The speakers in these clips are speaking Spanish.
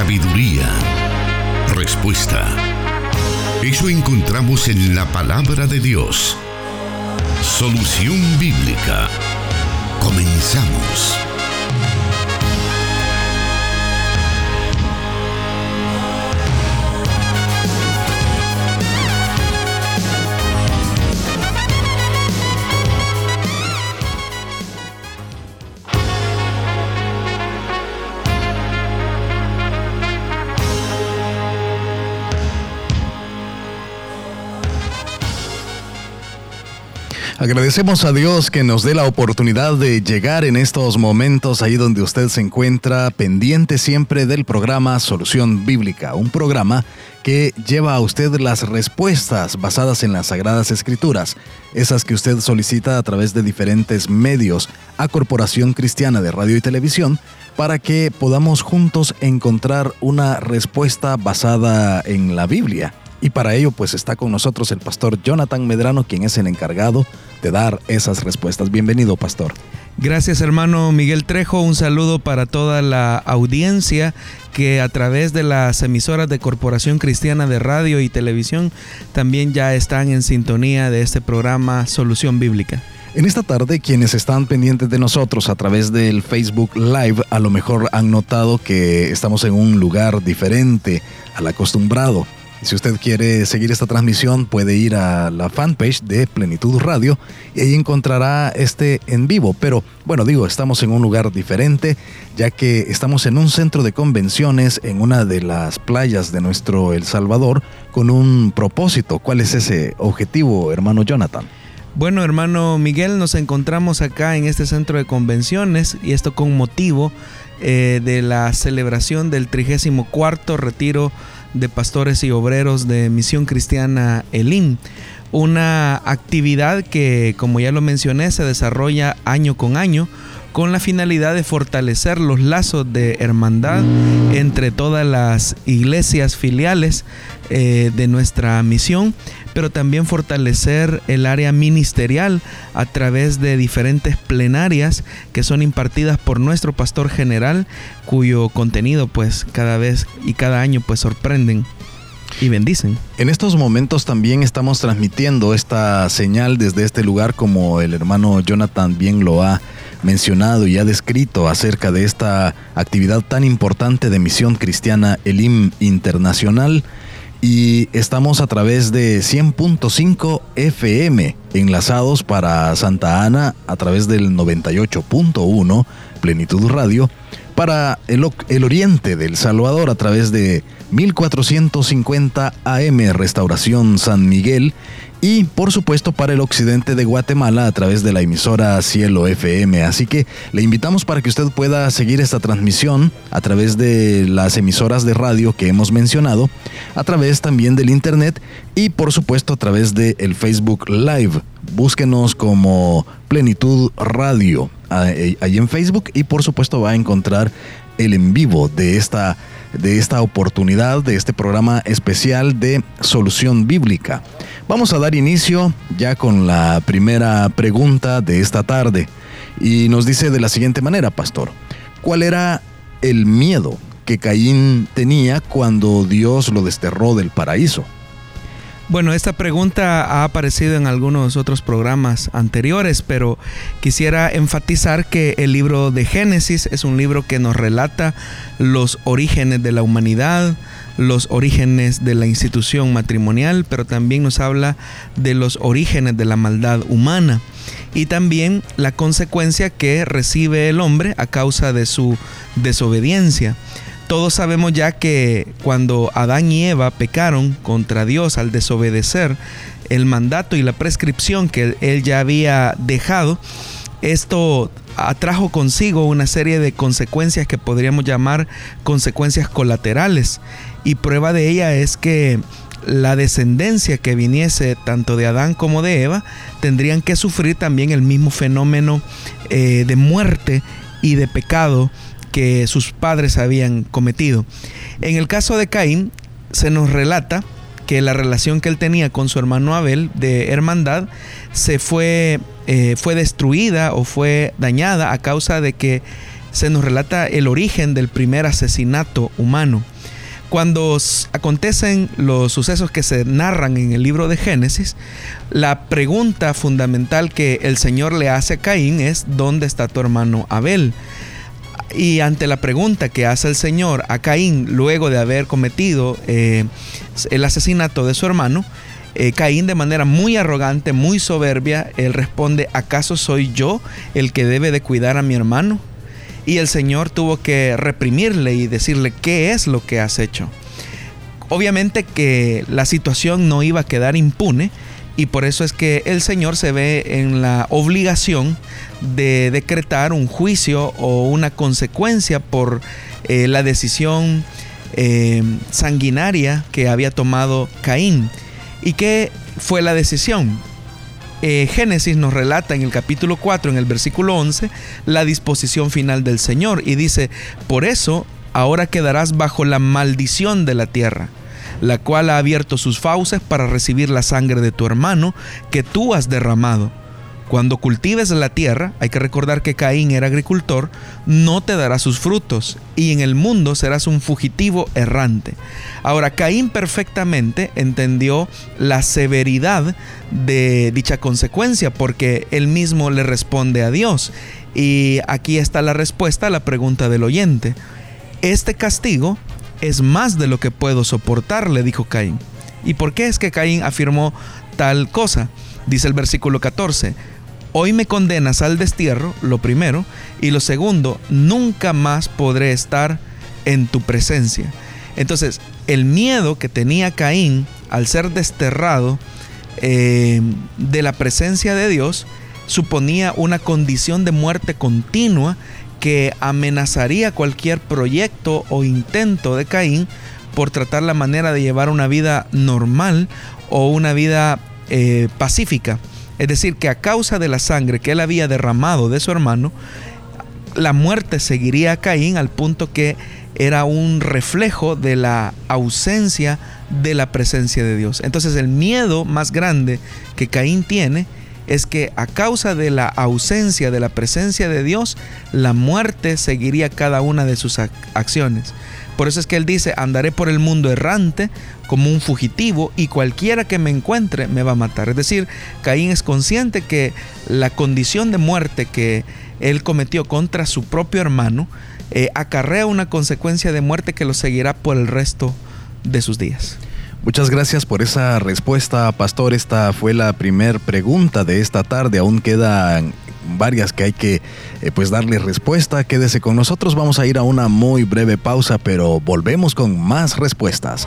sabiduría, respuesta. Eso encontramos en la palabra de Dios. Solución bíblica. Comenzamos. Agradecemos a Dios que nos dé la oportunidad de llegar en estos momentos ahí donde usted se encuentra pendiente siempre del programa Solución Bíblica, un programa que lleva a usted las respuestas basadas en las Sagradas Escrituras, esas que usted solicita a través de diferentes medios a Corporación Cristiana de Radio y Televisión, para que podamos juntos encontrar una respuesta basada en la Biblia. Y para ello pues está con nosotros el pastor Jonathan Medrano, quien es el encargado de dar esas respuestas. Bienvenido, pastor. Gracias hermano Miguel Trejo, un saludo para toda la audiencia que a través de las emisoras de Corporación Cristiana de Radio y Televisión también ya están en sintonía de este programa Solución Bíblica. En esta tarde, quienes están pendientes de nosotros a través del Facebook Live, a lo mejor han notado que estamos en un lugar diferente al acostumbrado. Si usted quiere seguir esta transmisión, puede ir a la fanpage de Plenitud Radio y ahí encontrará este en vivo. Pero bueno, digo, estamos en un lugar diferente, ya que estamos en un centro de convenciones en una de las playas de nuestro El Salvador con un propósito. ¿Cuál es ese objetivo, hermano Jonathan? Bueno, hermano Miguel, nos encontramos acá en este centro de convenciones y esto con motivo eh, de la celebración del 34 retiro de pastores y obreros de Misión Cristiana Elim. Una actividad que, como ya lo mencioné, se desarrolla año con año con la finalidad de fortalecer los lazos de hermandad entre todas las iglesias filiales eh, de nuestra misión, pero también fortalecer el área ministerial a través de diferentes plenarias que son impartidas por nuestro pastor general, cuyo contenido pues cada vez y cada año pues sorprenden y bendicen. En estos momentos también estamos transmitiendo esta señal desde este lugar como el hermano Jonathan bien lo ha mencionado y ha descrito acerca de esta actividad tan importante de misión cristiana Elim Internacional y estamos a través de 100.5 FM enlazados para Santa Ana a través del 98.1 Plenitud Radio para el, el, oriente del Salvador a través de 1450 AM Restauración San Miguel y por supuesto para el occidente de Guatemala a través de la emisora Cielo FM. Así que le invitamos para que usted pueda seguir esta transmisión a través de las emisoras de radio que hemos mencionado, a través también del internet y por supuesto a través del el Facebook Live. Búsquenos como Plenitud Radio ahí en Facebook y por supuesto va a encontrar el en vivo de esta de esta oportunidad, de este programa especial de Solución Bíblica. Vamos a dar inicio ya con la primera pregunta de esta tarde y nos dice de la siguiente manera, pastor, ¿cuál era el miedo que Caín tenía cuando Dios lo desterró del paraíso? Bueno, esta pregunta ha aparecido en algunos otros programas anteriores, pero quisiera enfatizar que el libro de Génesis es un libro que nos relata los orígenes de la humanidad, los orígenes de la institución matrimonial, pero también nos habla de los orígenes de la maldad humana y también la consecuencia que recibe el hombre a causa de su desobediencia todos sabemos ya que cuando Adán y Eva pecaron contra Dios al desobedecer el mandato y la prescripción que él ya había dejado, esto atrajo consigo una serie de consecuencias que podríamos llamar consecuencias colaterales. Y prueba de ella es que la descendencia que viniese tanto de Adán como de Eva tendrían que sufrir también el mismo fenómeno eh, de muerte y de pecado que sus padres habían cometido. En el caso de Caín, se nos relata que la relación que él tenía con su hermano Abel de hermandad se fue, eh, fue destruida o fue dañada a causa de que se nos relata el origen del primer asesinato humano. Cuando acontecen los sucesos que se narran en el libro de Génesis, la pregunta fundamental que el Señor le hace a Caín es, ¿dónde está tu hermano Abel? Y ante la pregunta que hace el Señor a Caín luego de haber cometido eh, el asesinato de su hermano, eh, Caín de manera muy arrogante, muy soberbia, él responde, ¿acaso soy yo el que debe de cuidar a mi hermano? y el Señor tuvo que reprimirle y decirle qué es lo que has hecho. Obviamente que la situación no iba a quedar impune y por eso es que el Señor se ve en la obligación de decretar un juicio o una consecuencia por eh, la decisión eh, sanguinaria que había tomado Caín. ¿Y qué fue la decisión? Eh, Génesis nos relata en el capítulo 4, en el versículo 11, la disposición final del Señor y dice, por eso ahora quedarás bajo la maldición de la tierra, la cual ha abierto sus fauces para recibir la sangre de tu hermano que tú has derramado cuando cultives la tierra, hay que recordar que Caín era agricultor, no te dará sus frutos y en el mundo serás un fugitivo errante. Ahora, Caín perfectamente entendió la severidad de dicha consecuencia porque él mismo le responde a Dios. Y aquí está la respuesta a la pregunta del oyente. Este castigo es más de lo que puedo soportar, le dijo Caín. ¿Y por qué es que Caín afirmó tal cosa? Dice el versículo 14, Hoy me condenas al destierro, lo primero, y lo segundo, nunca más podré estar en tu presencia. Entonces, el miedo que tenía Caín al ser desterrado eh, de la presencia de Dios suponía una condición de muerte continua que amenazaría cualquier proyecto o intento de Caín por tratar la manera de llevar una vida normal o una vida eh, pacífica. Es decir, que a causa de la sangre que él había derramado de su hermano, la muerte seguiría a Caín al punto que era un reflejo de la ausencia de la presencia de Dios. Entonces el miedo más grande que Caín tiene es que a causa de la ausencia de la presencia de Dios, la muerte seguiría cada una de sus acciones. Por eso es que él dice, andaré por el mundo errante como un fugitivo y cualquiera que me encuentre me va a matar. Es decir, Caín es consciente que la condición de muerte que él cometió contra su propio hermano eh, acarrea una consecuencia de muerte que lo seguirá por el resto de sus días. Muchas gracias por esa respuesta, pastor. Esta fue la primera pregunta de esta tarde. Aún quedan varias que hay que eh, pues darle respuesta. Quédese con nosotros. Vamos a ir a una muy breve pausa, pero volvemos con más respuestas.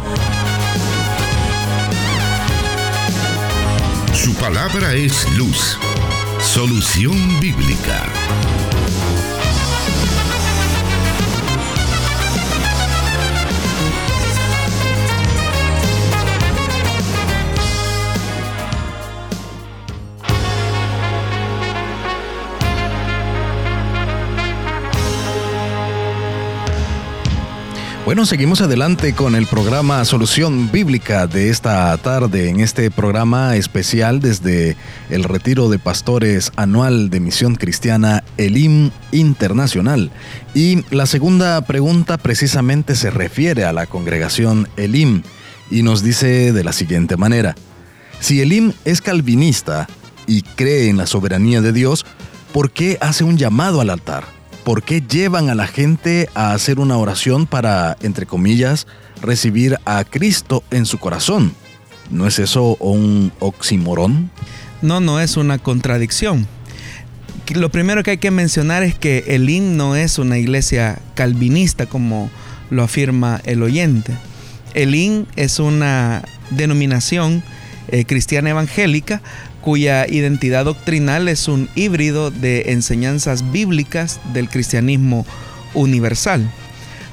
Su palabra es luz. Solución bíblica. Bueno, seguimos adelante con el programa Solución Bíblica de esta tarde, en este programa especial desde el retiro de pastores anual de Misión Cristiana Elim Internacional. Y la segunda pregunta precisamente se refiere a la congregación Elim y nos dice de la siguiente manera, si Elim es calvinista y cree en la soberanía de Dios, ¿por qué hace un llamado al altar? ¿Por qué llevan a la gente a hacer una oración para, entre comillas, recibir a Cristo en su corazón? ¿No es eso un oximorón? No, no es una contradicción. Lo primero que hay que mencionar es que el himno es una iglesia calvinista, como lo afirma el oyente. El IN es una denominación eh, cristiana evangélica cuya identidad doctrinal es un híbrido de enseñanzas bíblicas del cristianismo universal.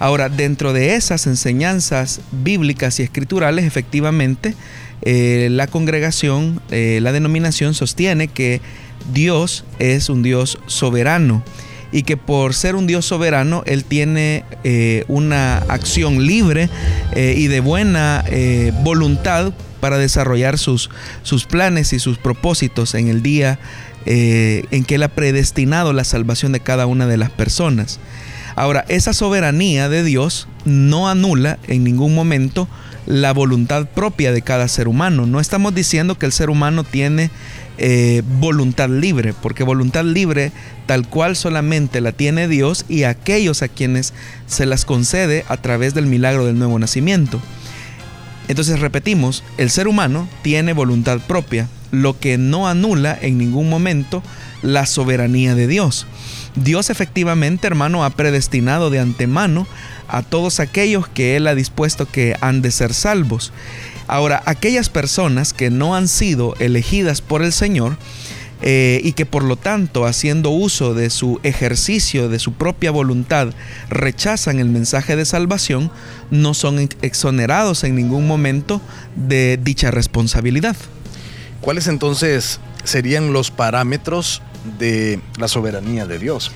Ahora, dentro de esas enseñanzas bíblicas y escriturales, efectivamente, eh, la congregación, eh, la denominación sostiene que Dios es un Dios soberano y que por ser un Dios soberano, Él tiene eh, una acción libre y de buena voluntad para desarrollar sus, sus planes y sus propósitos en el día eh, en que Él ha predestinado la salvación de cada una de las personas. Ahora, esa soberanía de Dios no anula en ningún momento la voluntad propia de cada ser humano. No estamos diciendo que el ser humano tiene eh, voluntad libre, porque voluntad libre tal cual solamente la tiene Dios y aquellos a quienes se las concede a través del milagro del nuevo nacimiento. Entonces repetimos, el ser humano tiene voluntad propia, lo que no anula en ningún momento la soberanía de Dios. Dios efectivamente, hermano, ha predestinado de antemano a todos aquellos que Él ha dispuesto que han de ser salvos. Ahora, aquellas personas que no han sido elegidas por el Señor, eh, y que por lo tanto, haciendo uso de su ejercicio, de su propia voluntad, rechazan el mensaje de salvación, no son exonerados en ningún momento de dicha responsabilidad. ¿Cuáles entonces serían los parámetros de la soberanía de Dios?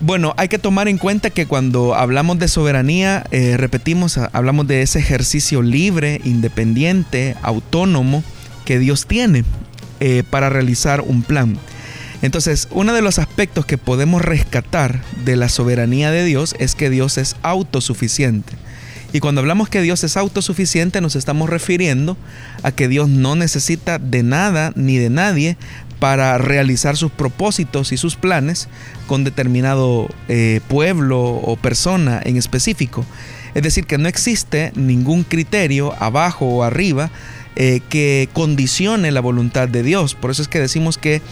Bueno, hay que tomar en cuenta que cuando hablamos de soberanía, eh, repetimos, hablamos de ese ejercicio libre, independiente, autónomo que Dios tiene eh, para realizar un plan. Entonces, uno de los aspectos que podemos rescatar de la soberanía de Dios es que Dios es autosuficiente. Y cuando hablamos que Dios es autosuficiente nos estamos refiriendo a que Dios no necesita de nada ni de nadie para realizar sus propósitos y sus planes con determinado eh, pueblo o persona en específico. Es decir, que no existe ningún criterio abajo o arriba eh, que condicione la voluntad de Dios. Por eso es que decimos que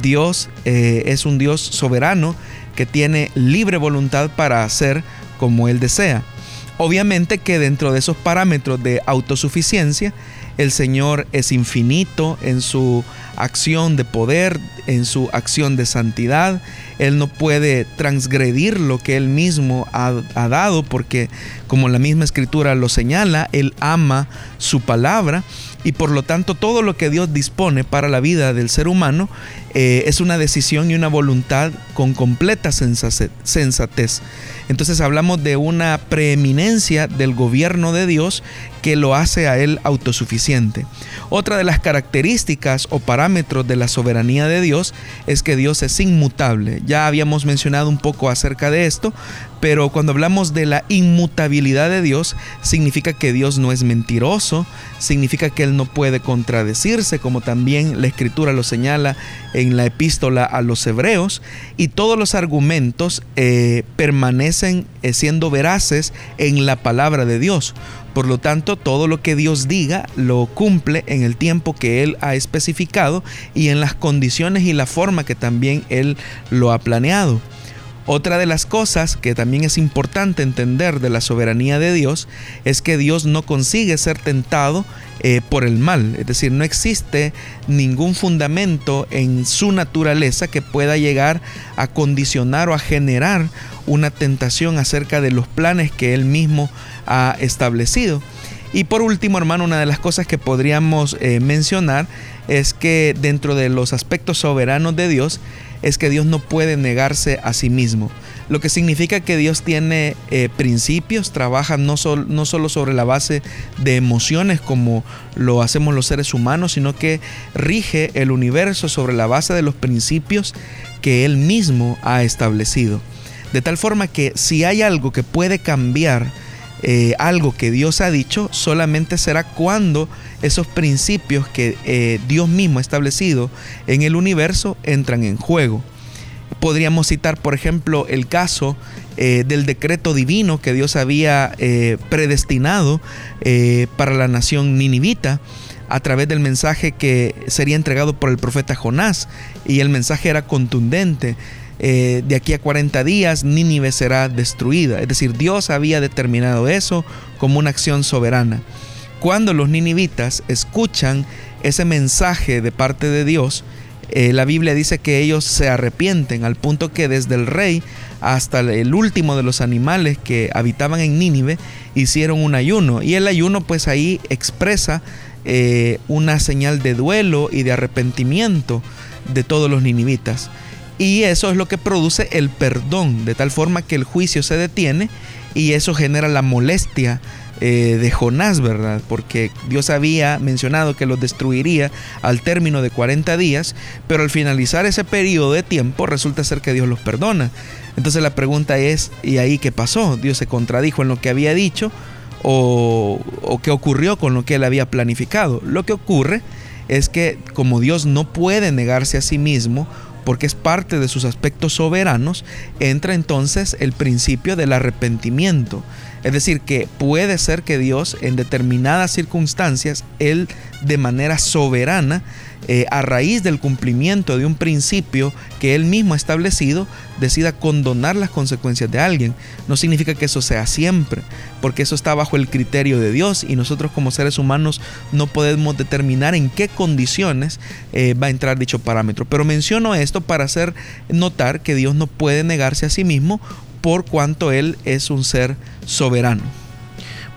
Dios eh, es un Dios soberano que tiene libre voluntad para hacer como Él desea. Obviamente que dentro de esos parámetros de autosuficiencia, el Señor es infinito en su acción de poder, en su acción de santidad. Él no puede transgredir lo que Él mismo ha, dado porque, como la misma escritura lo señala, Él ama su palabra y por lo tanto todo lo que Dios dispone para la vida del ser humano eh, es una decisión y una voluntad con completa sensatez. Entonces hablamos de una preeminencia del gobierno de Dios que lo hace a Él autosuficiente. Otra de las características o parámetros de la soberanía de Dios es que Dios es inmutable. Ya habíamos mencionado un poco acerca de esto, pero cuando hablamos de la inmutabilidad de Dios, significa que Dios no es mentiroso, significa que Él no puede contradecirse, como también la Escritura lo señala en la epístola a los Hebreos, y todos los argumentos eh, permanecen eh, siendo veraces en la palabra de Dios. Por lo tanto, todo lo que Dios diga lo cumple en el tiempo que Él ha especificado y en las condiciones y la forma que también Él lo ha planeado. Otra de las cosas que también es importante entender de la soberanía de Dios es que Dios no consigue ser tentado eh, por el mal, es decir, no existe ningún fundamento en su naturaleza que pueda llegar a condicionar o a generar una tentación acerca de los planes que Él mismo ha establecido. Y por último, hermano, una de las cosas que podríamos eh, mencionar es que dentro de los aspectos soberanos de Dios, es que Dios no puede negarse a sí mismo. Lo que significa que Dios tiene eh, principios, trabaja no, no solo sobre la base de emociones como lo hacemos los seres humanos, sino que rige el universo sobre la base de los principios que Él mismo ha establecido. De tal forma que si hay algo que puede cambiar, eh, algo que Dios ha dicho, solamente será cuando esos principios que eh, Dios mismo ha establecido en el universo entran en juego. Podríamos citar, por ejemplo, el caso eh, del decreto divino que Dios había predestinado para la nación ninivita a través del mensaje que sería entregado por el profeta Jonás. Y el mensaje era contundente. Eh, de aquí a 40 días Nínive será destruida. Es decir, Dios había determinado eso como una acción soberana. Cuando los ninivitas escuchan ese mensaje de parte de Dios, eh, la Biblia dice que ellos se arrepienten al punto que desde el rey hasta el último de los animales que habitaban en Nínive hicieron un ayuno. Y el ayuno pues ahí expresa eh, una señal de duelo y de arrepentimiento de todos los ninivitas. Y eso es lo que produce el perdón, de tal forma que el juicio se detiene y eso genera la molestia eh, de Jonás, ¿verdad? Porque Dios había mencionado que los destruiría al término de 40 días, pero al finalizar ese periodo de tiempo resulta ser que Dios los perdona. Entonces la pregunta es, ¿y ahí qué pasó? ¿Dios se contradijo en lo que había dicho o, o qué ocurrió con lo que él había planificado? Lo que ocurre es que como Dios no puede negarse a sí mismo, porque es parte de sus aspectos soberanos, entra entonces el principio del arrepentimiento. Es decir, que puede ser que Dios en determinadas circunstancias, Él de manera soberana, eh, a raíz del cumplimiento de un principio que Él mismo ha establecido, decida condonar las consecuencias de alguien. No significa que eso sea siempre, porque eso está bajo el criterio de Dios y nosotros como seres humanos no podemos determinar en qué condiciones eh, va a entrar dicho parámetro. Pero menciono esto para hacer notar que Dios no puede negarse a sí mismo por cuanto Él es un ser soberano.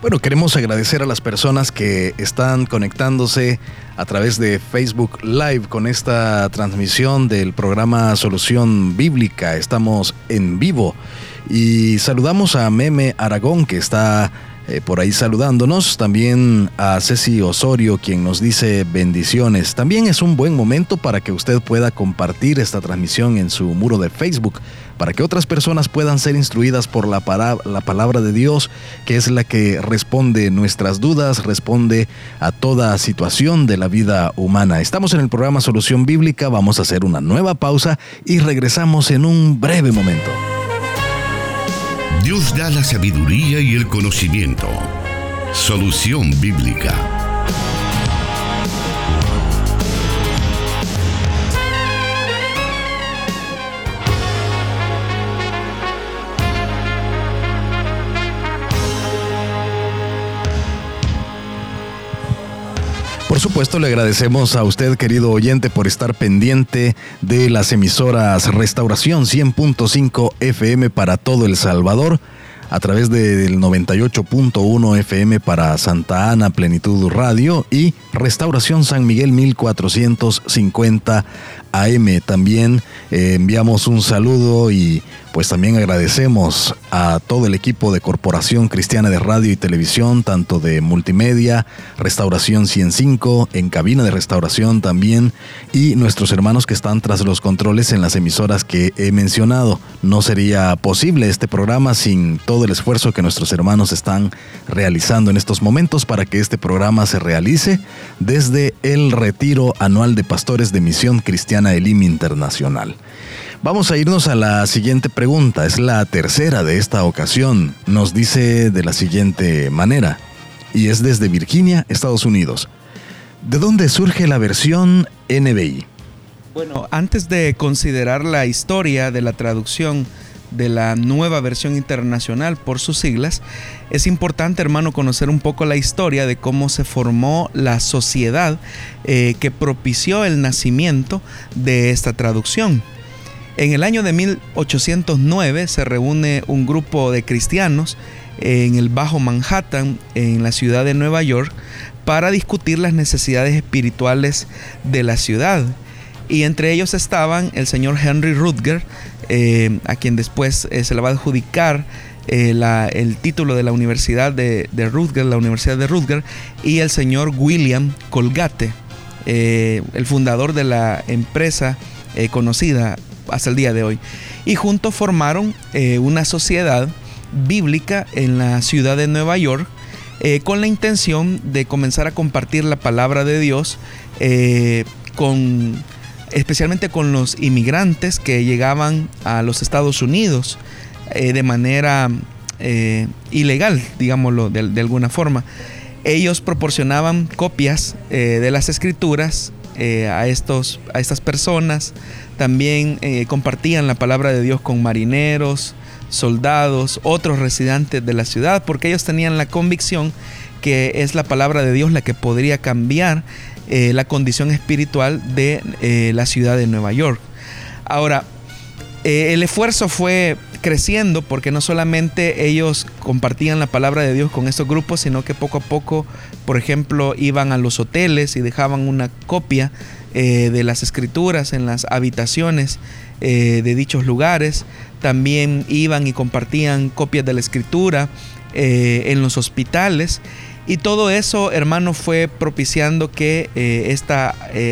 Bueno, queremos agradecer a las personas que están conectándose a través de Facebook Live con esta transmisión del programa Solución Bíblica. Estamos en vivo y saludamos a Meme Aragón que está eh, por ahí saludándonos. También a Ceci Osorio, quien nos dice bendiciones. También es un buen momento para que usted pueda compartir esta transmisión en su muro de Facebook, para que otras personas puedan ser instruidas por la, la palabra de Dios, que es la que responde nuestras dudas, responde a toda situación de la vida humana. Estamos en el programa Solución Bíblica, vamos a hacer una nueva pausa y regresamos en un breve momento. Dios da la sabiduría y el conocimiento. Solución bíblica. Supuesto, le agradecemos a usted, querido oyente, por estar pendiente de las emisoras Restauración 100.5 FM para todo El Salvador, a través del 98.1 FM para Santa Ana Plenitud Radio y Restauración San Miguel 1450 AM. También eh, enviamos un saludo y pues también agradecemos a todo el equipo de Corporación Cristiana de Radio y Televisión, tanto de multimedia, Restauración 105, en cabina de restauración también, y nuestros hermanos que están tras los controles en las emisoras que he mencionado. No sería posible este programa sin todo el esfuerzo que nuestros hermanos están realizando en estos momentos para que este programa se realice desde el retiro anual de pastores de Misión Cristiana Elim Internacional. Vamos a irnos a la siguiente pregunta, es la tercera de esta ocasión. Nos dice de la siguiente manera, y es desde Virginia, Estados Unidos. ¿De dónde surge la versión NBI? Bueno, antes de considerar la historia de la traducción de la nueva versión internacional por sus siglas, es importante, hermano, conocer un poco la historia de cómo se formó la sociedad eh, que propició el nacimiento de esta traducción. En el año de 1809 se reúne un grupo de cristianos en el Bajo Manhattan, en la ciudad de Nueva York, para discutir las necesidades espirituales de la ciudad. Y entre ellos estaban el señor Henry Rutger, eh, a quien después eh, se le va a adjudicar eh, el título de la Universidad de, de, Rutger, la Universidad de Rutger, y el señor William Colgate, el fundador de la empresa conocida hasta el día de hoy. Y juntos formaron eh, una sociedad bíblica en la ciudad de Nueva York eh, con la intención de comenzar a compartir la palabra de Dios eh, con especialmente con los inmigrantes que llegaban a los Estados Unidos de manera ilegal, digámoslo de, de, alguna forma. Ellos proporcionaban copias de las escrituras a, estos, a estas personas, también eh, compartían la palabra de Dios con marineros, soldados, otros residentes de la ciudad, porque ellos tenían la convicción que es la palabra de Dios la que podría cambiar eh, la condición espiritual de eh, la ciudad de Nueva York. Ahora, el esfuerzo fue creciendo porque no solamente ellos compartían la palabra de Dios con estos grupos, sino que poco a poco, por ejemplo, iban a los hoteles y dejaban una copia eh, de las escrituras en las habitaciones eh, de dichos lugares. También iban y compartían copias de la escritura eh, en los hospitales. Y todo eso, hermano, fue propiciando que esta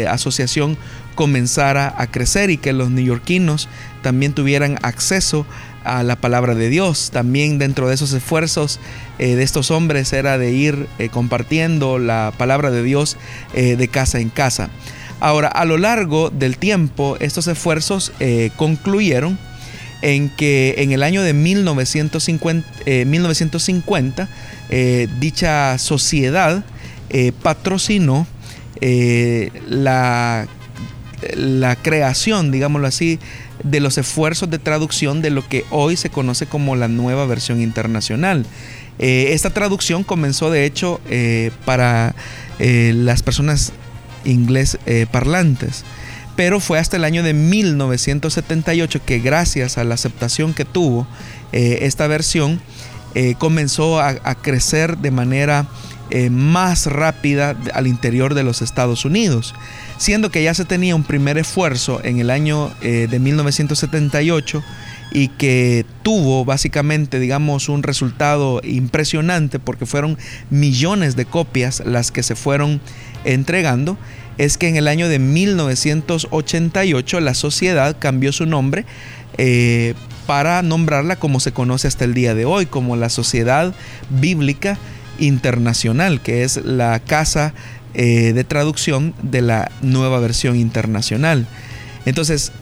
asociación comenzara a crecer y que los neoyorquinos también tuvieran acceso a la palabra de Dios. También dentro de esos esfuerzos eh, de estos hombres era de ir eh, compartiendo la palabra de Dios eh, de casa en casa. Ahora, a lo largo del tiempo, estos esfuerzos concluyeron en que en el año de 1950, 1950 dicha sociedad patrocinó la, la creación, digámoslo así, de los esfuerzos de traducción de lo que hoy se conoce como la nueva versión internacional. Eh, esta traducción comenzó de hecho eh, para eh, las personas inglés parlantes, pero fue hasta el año de 1978 que gracias a la aceptación que tuvo esta versión comenzó a, a crecer de manera más rápida al interior de los Estados Unidos siendo que ya se tenía un primer esfuerzo en el año eh, de 1978 y que tuvo básicamente, digamos, un resultado impresionante porque fueron millones de copias las que se fueron entregando, es que en el año de 1988 la sociedad cambió su nombre eh, para nombrarla como se conoce hasta el día de hoy, como la Sociedad Bíblica Internacional, que es la casa eh, de traducción de la nueva versión internacional. Entonces,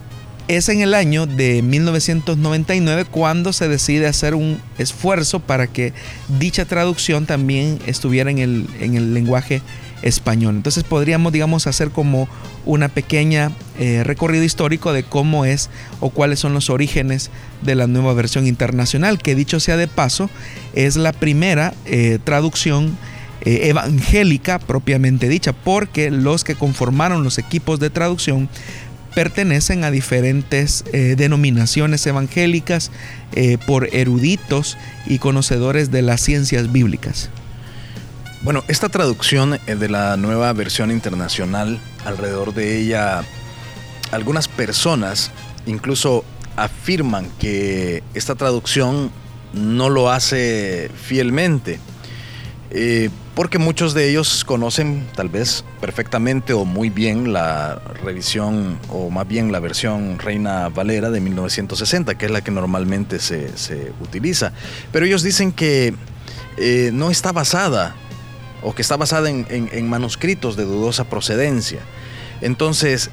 es en el año de 1999 cuando se decide hacer un esfuerzo para que dicha traducción también estuviera en el, en el lenguaje español. Entonces podríamos, digamos, hacer como una pequeña eh, recorrido histórico de cómo es o cuáles son los orígenes de la nueva versión internacional, que dicho sea de paso, es la primera eh, traducción eh, evangélica propiamente dicha, porque los que conformaron los equipos de traducción pertenecen a diferentes eh, denominaciones evangélicas eh, por eruditos y conocedores de las ciencias bíblicas. Bueno, esta traducción de la nueva versión internacional, alrededor de ella, algunas personas incluso afirman que esta traducción no lo hace fielmente porque muchos de ellos conocen tal vez perfectamente o muy bien la revisión o más bien la versión Reina Valera de 1960, que es la que normalmente se, utiliza. Pero ellos dicen que eh, no está basada o que está basada en manuscritos de dudosa procedencia. Entonces,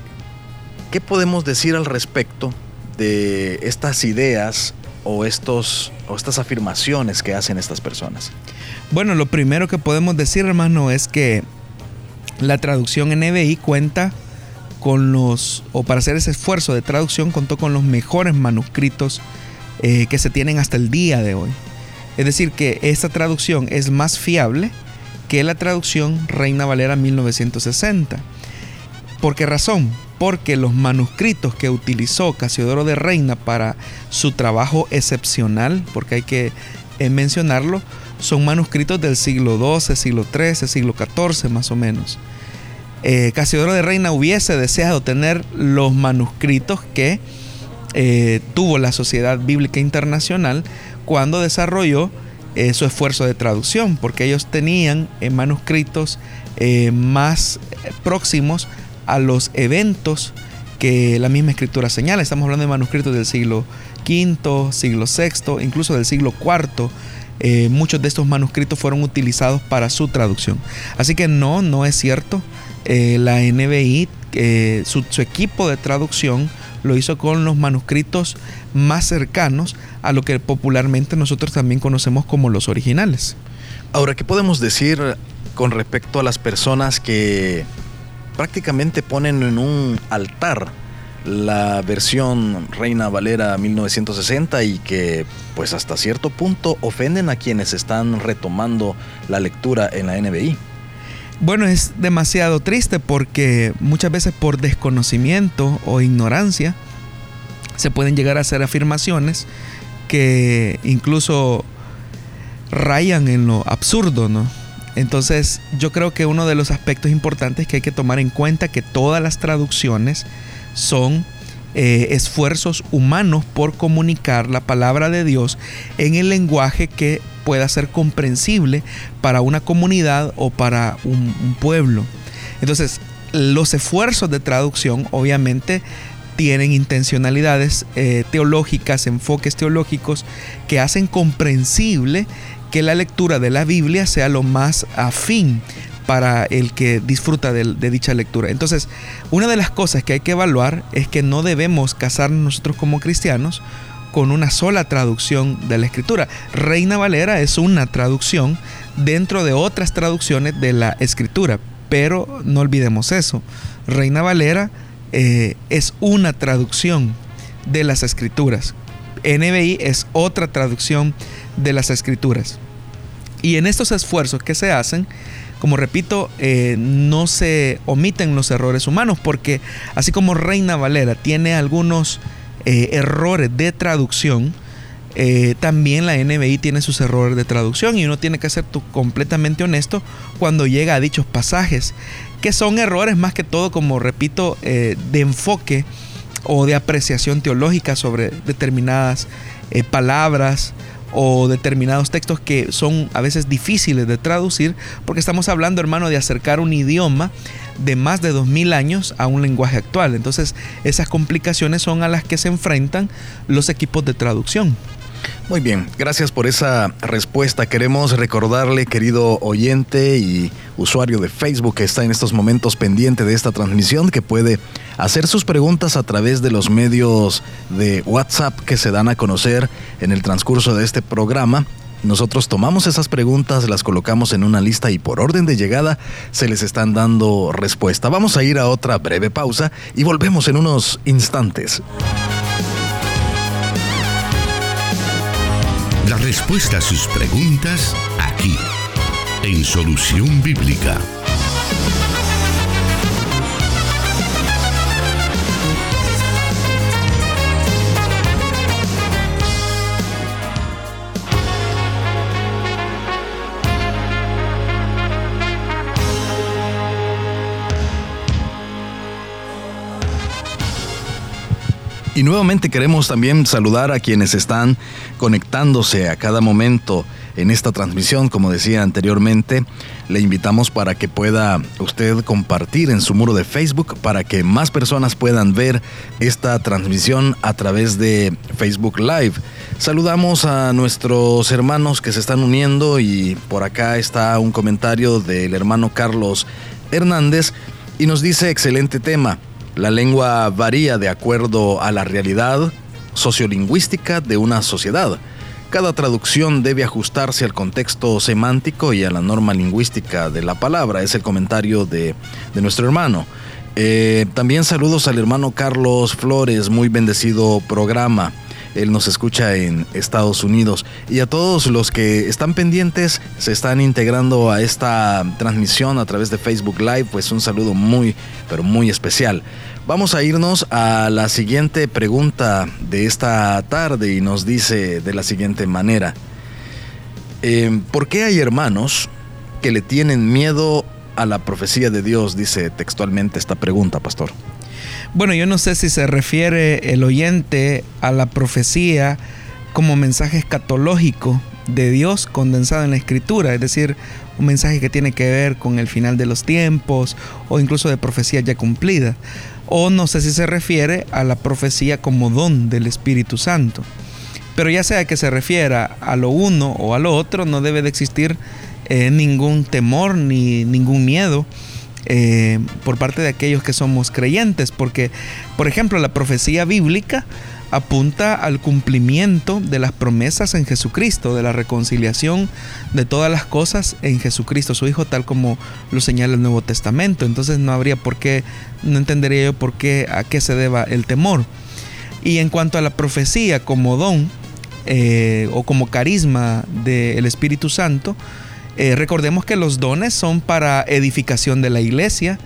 ¿qué podemos decir al respecto de estas ideas o, estos, o estas afirmaciones que hacen estas personas? Bueno, lo primero que podemos decir, hermano, es que la traducción NBI cuenta con los, o para hacer ese esfuerzo de traducción, contó con los mejores manuscritos eh, que se tienen hasta el día de hoy. Es decir, que esta traducción es más fiable que la traducción Reina Valera 1960. ¿Por qué razón? Porque los manuscritos que utilizó Casiodoro de Reina para su trabajo excepcional, porque hay que eh, mencionarlo, son manuscritos del siglo XII, siglo XIII, siglo XIV más o menos. Eh, Casiodoro de Reina hubiese deseado tener los manuscritos que eh, tuvo la Sociedad Bíblica Internacional cuando desarrolló su esfuerzo de traducción, porque ellos tenían manuscritos más próximos a los eventos que la misma escritura señala. Estamos hablando de manuscritos del siglo V, siglo VI, incluso del siglo IV eh, muchos de estos manuscritos fueron utilizados para su traducción. Así que no, no es cierto. Eh, la NBI, eh, su, equipo de traducción lo hizo con los manuscritos más cercanos a lo que popularmente nosotros también conocemos como los originales. Ahora, ¿qué podemos decir con respecto a las personas que prácticamente ponen en un altar la versión Reina Valera 1960 y que pues hasta cierto punto ofenden a quienes están retomando la lectura en la NBI. Bueno, es demasiado triste porque muchas veces por desconocimiento o ignorancia se pueden llegar a hacer afirmaciones que incluso rayan en lo absurdo, ¿no? Entonces yo creo que uno de los aspectos importantes que hay que tomar en cuenta que todas las traducciones son eh, esfuerzos humanos por comunicar la palabra de Dios en el lenguaje que pueda ser comprensible para una comunidad o para un, pueblo. Entonces, los esfuerzos de traducción obviamente tienen intencionalidades eh, teológicas, enfoques teológicos que hacen comprensible que la lectura de la Biblia sea lo más afín para el que disfruta de, dicha lectura. Entonces, una de las cosas que hay que evaluar es que no debemos casarnos nosotros como cristianos con una sola traducción de la escritura. Reina Valera es una traducción dentro de otras traducciones de la escritura, pero no olvidemos eso. Reina Valera eh, es una traducción de las escrituras. NBI es otra traducción de las escrituras. Y en estos esfuerzos que se hacen, como repito, eh, no se omiten los errores humanos, porque así como Reina Valera tiene algunos eh, errores de traducción, también la NBI tiene sus errores de traducción y uno tiene que ser completamente honesto cuando llega a dichos pasajes que son errores más que todo, como repito, eh, de enfoque o de apreciación teológica sobre determinadas eh, palabras o determinados textos que son a veces difíciles de traducir, porque estamos hablando, hermano, de acercar un idioma de más de 2000 años a un lenguaje actual. Entonces, esas complicaciones son a las que se enfrentan los equipos de traducción. Muy bien, gracias por esa respuesta. Queremos recordarle, querido oyente y usuario de Facebook que está en estos momentos pendiente de esta transmisión, que puede hacer sus preguntas a través de los medios de WhatsApp que se dan a conocer en el transcurso de este programa. Nosotros tomamos esas preguntas, las colocamos en una lista y por orden de llegada se les están dando respuesta. Vamos a ir a otra breve pausa y volvemos en unos instantes. La respuesta a sus preguntas aquí, en Solución Bíblica. Y nuevamente queremos también saludar a quienes están conectándose a cada momento en esta transmisión, como decía anteriormente, le invitamos para que pueda usted compartir en su muro de Facebook para que más personas puedan ver esta transmisión a través de Facebook Live. Saludamos a nuestros hermanos que se están uniendo y por acá está un comentario del hermano Carlos Hernández y nos dice excelente tema. La lengua varía de acuerdo a la realidad sociolingüística de una sociedad. Cada traducción debe ajustarse al contexto semántico y a la norma lingüística de la palabra. Es el comentario de, nuestro hermano. Eh, también saludos al hermano Carlos Flores, muy bendecido programa. Él nos escucha en Estados Unidos. Y a todos los que están pendientes, se están integrando a esta transmisión a través de Facebook Live, pues un saludo muy, pero muy especial. Vamos a irnos a la siguiente pregunta de esta tarde y nos dice de la siguiente manera. Em, ¿Por qué hay hermanos que le tienen miedo a la profecía de Dios? Dice textualmente esta pregunta, pastor. Bueno, yo no sé si se refiere el oyente a la profecía como mensaje escatológico de Dios condensado en la escritura, es decir, un mensaje que tiene que ver con el final de los tiempos o incluso de profecía ya cumplida. O no sé si se refiere a la profecía como don del Espíritu Santo. Pero ya sea que se refiera a lo uno o a lo otro, no debe de existir eh, ningún temor ni ningún miedo eh, por parte de aquellos que somos creyentes, porque, por ejemplo, la profecía bíblica apunta al cumplimiento de las promesas en Jesucristo, de la reconciliación de todas las cosas en Jesucristo, su Hijo, tal como lo señala el Nuevo Testamento. Entonces no habría por qué, no entendería yo por qué, a qué se deba el temor. Y en cuanto a la profecía como don eh, o como carisma del Espíritu Santo, eh, recordemos que los dones son para edificación de la iglesia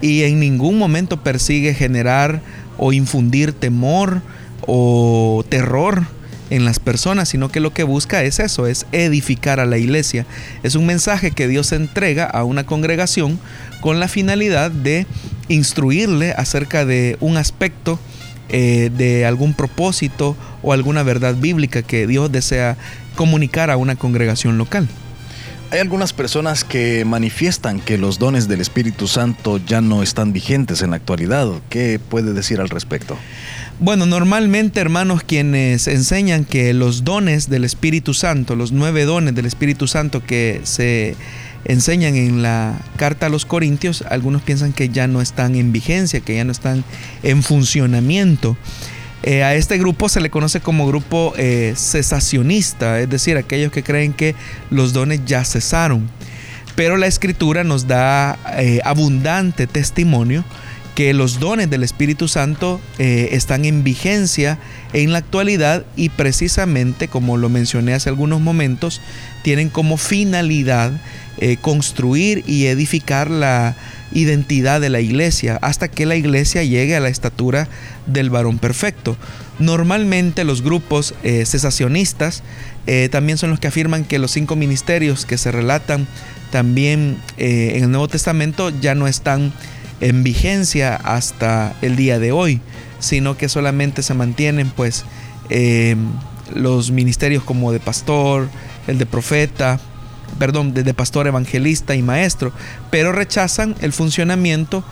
y en ningún momento persigue generar o infundir temor o terror en las personas, sino que lo que busca es eso, es edificar a la iglesia. Es un mensaje que Dios entrega a una congregación con la finalidad de instruirle acerca de un aspecto eh, de algún propósito o alguna verdad bíblica que Dios desea comunicar a una congregación local. Hay algunas personas que manifiestan que los dones del Espíritu Santo ya no están vigentes en la actualidad. ¿Qué puede decir al respecto? Bueno, normalmente hermanos quienes enseñan que los dones del Espíritu Santo, los nueve dones del Espíritu Santo que se enseñan en la carta a los Corintios, algunos piensan que ya no están en vigencia, que ya no están en funcionamiento. Eh, a este grupo se le conoce como grupo eh, cesacionista, es decir, aquellos que creen que los dones ya cesaron. Pero la escritura nos da eh, abundante testimonio que los dones del Espíritu Santo están en vigencia en la actualidad y precisamente, como lo mencioné hace algunos momentos, tienen como finalidad construir y edificar la, identidad de la iglesia hasta que la iglesia llegue a la estatura del varón perfecto. Normalmente los grupos eh, cesacionistas eh, también son los que afirman que los cinco ministerios que se relatan también eh, en el Nuevo Testamento ya no están en vigencia hasta el día de hoy, sino que solamente se mantienen pues los ministerios como de pastor, el de profeta, perdón, de pastor evangelista y maestro, pero rechazan el funcionamiento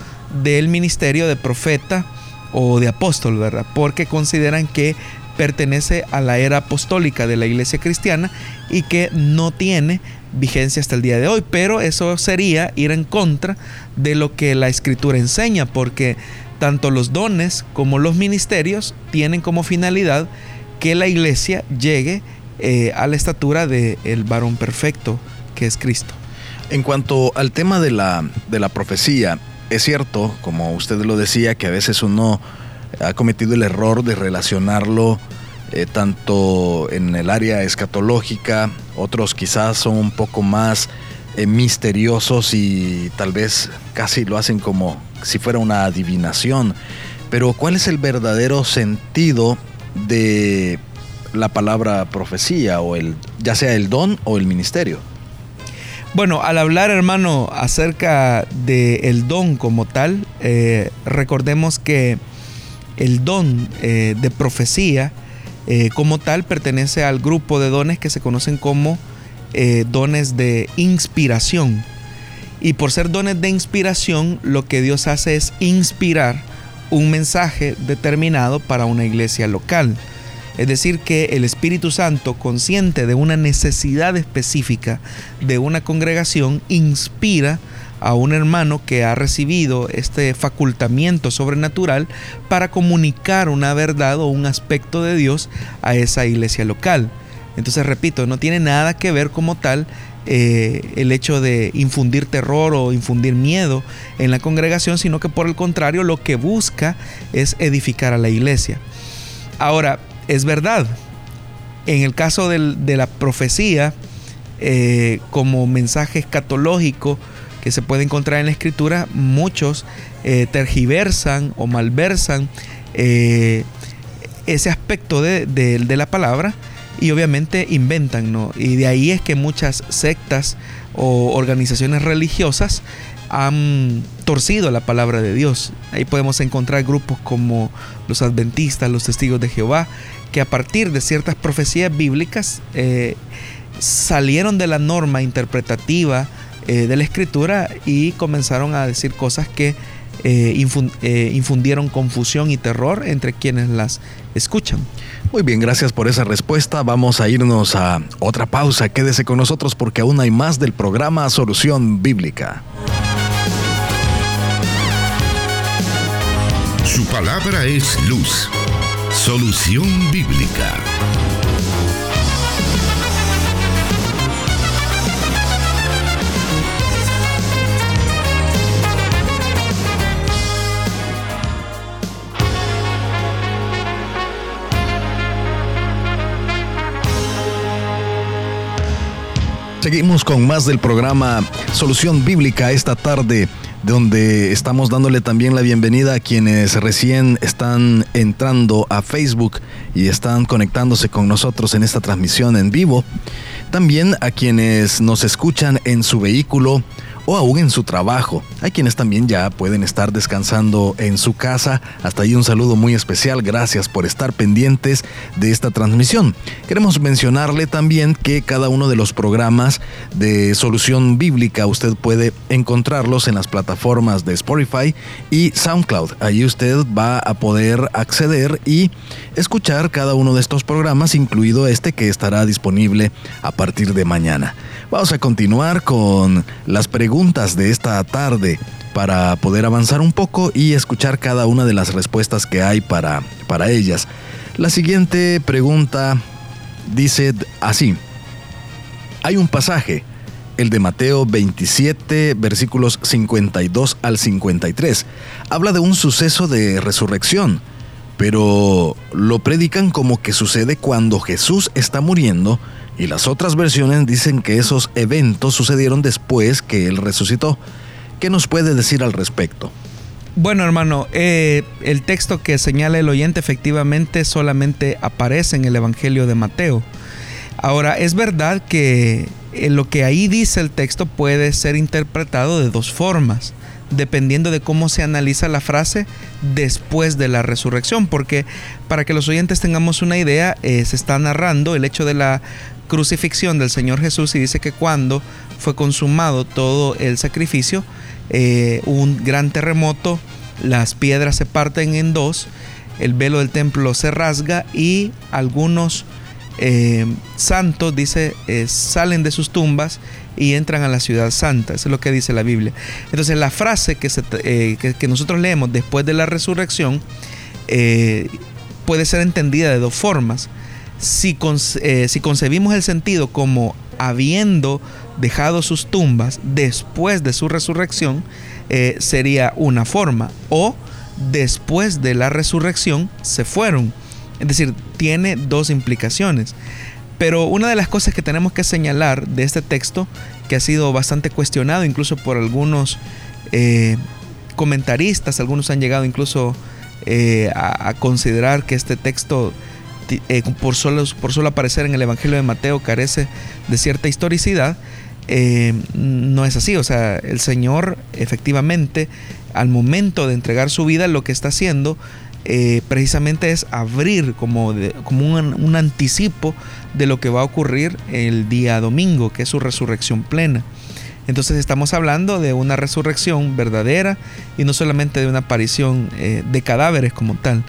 del ministerio de profeta o de apóstol, ¿verdad? Porque consideran que pertenece a la era apostólica de la iglesia cristiana y que no tiene vigencia hasta el día de hoy, pero eso sería ir en contra de lo que la escritura enseña, porque tanto los dones como los ministerios tienen como finalidad que la iglesia llegue eh, a la estatura del el varón perfecto que es Cristo. En cuanto al tema de la, de la profecía, es cierto, como usted lo decía, que a veces uno ha cometido el error de relacionarlo eh, tanto en el área escatológica, otros quizás son un poco más eh, misteriosos y tal vez casi lo hacen como si fuera una adivinación. Pero ¿cuál es el verdadero sentido de la palabra profecía o el ya sea el don o el ministerio. Bueno, al hablar, hermano, acerca del el don como tal, eh, recordemos que el don eh, de profecía eh, como tal pertenece al grupo de dones que se conocen como dones de inspiración. Y por ser dones de inspiración, lo que Dios hace es inspirar un mensaje determinado para una iglesia local. Es decir, que el Espíritu Santo, consciente de una necesidad específica de una congregación, inspira a un hermano que ha recibido este facultamiento sobrenatural para comunicar una verdad o un aspecto de Dios a esa iglesia local. Entonces, repito, no tiene nada que ver como tal eh, el hecho de infundir terror o infundir miedo en la congregación, sino que por el contrario lo que busca es edificar a la iglesia. Ahora, es verdad. En el caso de la profecía, eh, como mensaje escatológico que se puede encontrar en la escritura, muchos eh, tergiversan o malversan eh, ese aspecto de, de, la palabra y obviamente inventan, ¿no? Y de ahí es que muchas sectas o organizaciones religiosas han torcido la palabra de Dios. Ahí podemos encontrar grupos como los adventistas, los testigos de Jehová, que a partir de ciertas profecías bíblicas eh, salieron de la norma interpretativa eh, de la escritura y comenzaron a decir cosas que eh, infundieron confusión y terror entre quienes las escuchan. Muy bien, gracias por esa respuesta. Vamos a irnos a otra pausa. Quédese con nosotros porque aún hay más del programa Solución Bíblica. Su palabra es luz Solución Bíblica. Seguimos con más del programa Solución Bíblica esta tarde donde estamos dándole también la bienvenida a quienes recién están entrando a Facebook y están conectándose con nosotros en esta transmisión en vivo. También a quienes nos escuchan en su vehículo o aún en su trabajo. Hay quienes también ya pueden estar descansando en su casa. Hasta ahí un saludo muy especial. Gracias por estar pendientes de esta transmisión. Queremos mencionarle también que cada uno de los programas de solución bíblica usted puede encontrarlos en las plataformas de Spotify y SoundCloud. Allí usted va a poder acceder y escuchar cada uno de estos programas, incluido este que estará disponible a partir de mañana. Vamos a continuar con las preguntas de esta tarde para poder avanzar un poco y escuchar cada una de las respuestas que hay para, para ellas. La siguiente pregunta dice así. Hay un pasaje, el de Mateo 27, versículos 52 al 53. Habla de un suceso de resurrección, pero lo predican como que sucede cuando Jesús está muriendo y las otras versiones dicen que esos eventos sucedieron después que Él resucitó. ¿Qué nos puede decir al respecto? Bueno, hermano, eh, el texto que señala el oyente efectivamente solamente aparece en el Evangelio de Mateo. Ahora, es verdad que eh, lo que ahí dice el texto puede ser interpretado de dos formas, dependiendo de cómo se analiza la frase después de la resurrección, porque para que los oyentes tengamos una idea, eh, se está narrando el hecho de la crucifixión del Señor Jesús y dice que cuando fue consumado todo el sacrificio, eh, un gran terremoto, las piedras se parten en dos, el velo del templo se rasga y algunos eh, santos, dice, salen de sus tumbas y entran a la ciudad santa. Eso es lo que dice la Biblia. Entonces la frase que, que nosotros leemos después de la resurrección puede ser entendida de dos formas si, eh, si concebimos el sentido como habiendo dejado sus tumbas después de su resurrección, eh, sería una forma. O después de la resurrección se fueron. Es decir, tiene dos implicaciones. Pero una de las cosas que tenemos que señalar de este texto, que ha sido bastante cuestionado incluso por algunos eh, comentaristas, algunos han llegado incluso a, considerar que este texto eh, por, solo, por solo aparecer en el Evangelio de Mateo carece de cierta historicidad, eh, no es así. O sea, el Señor efectivamente al momento de entregar su vida lo que está haciendo eh, precisamente es abrir como, como un, un, anticipo de lo que va a ocurrir el día domingo, que es su resurrección plena. Entonces estamos hablando de una resurrección verdadera y no solamente de una aparición de cadáveres como tal.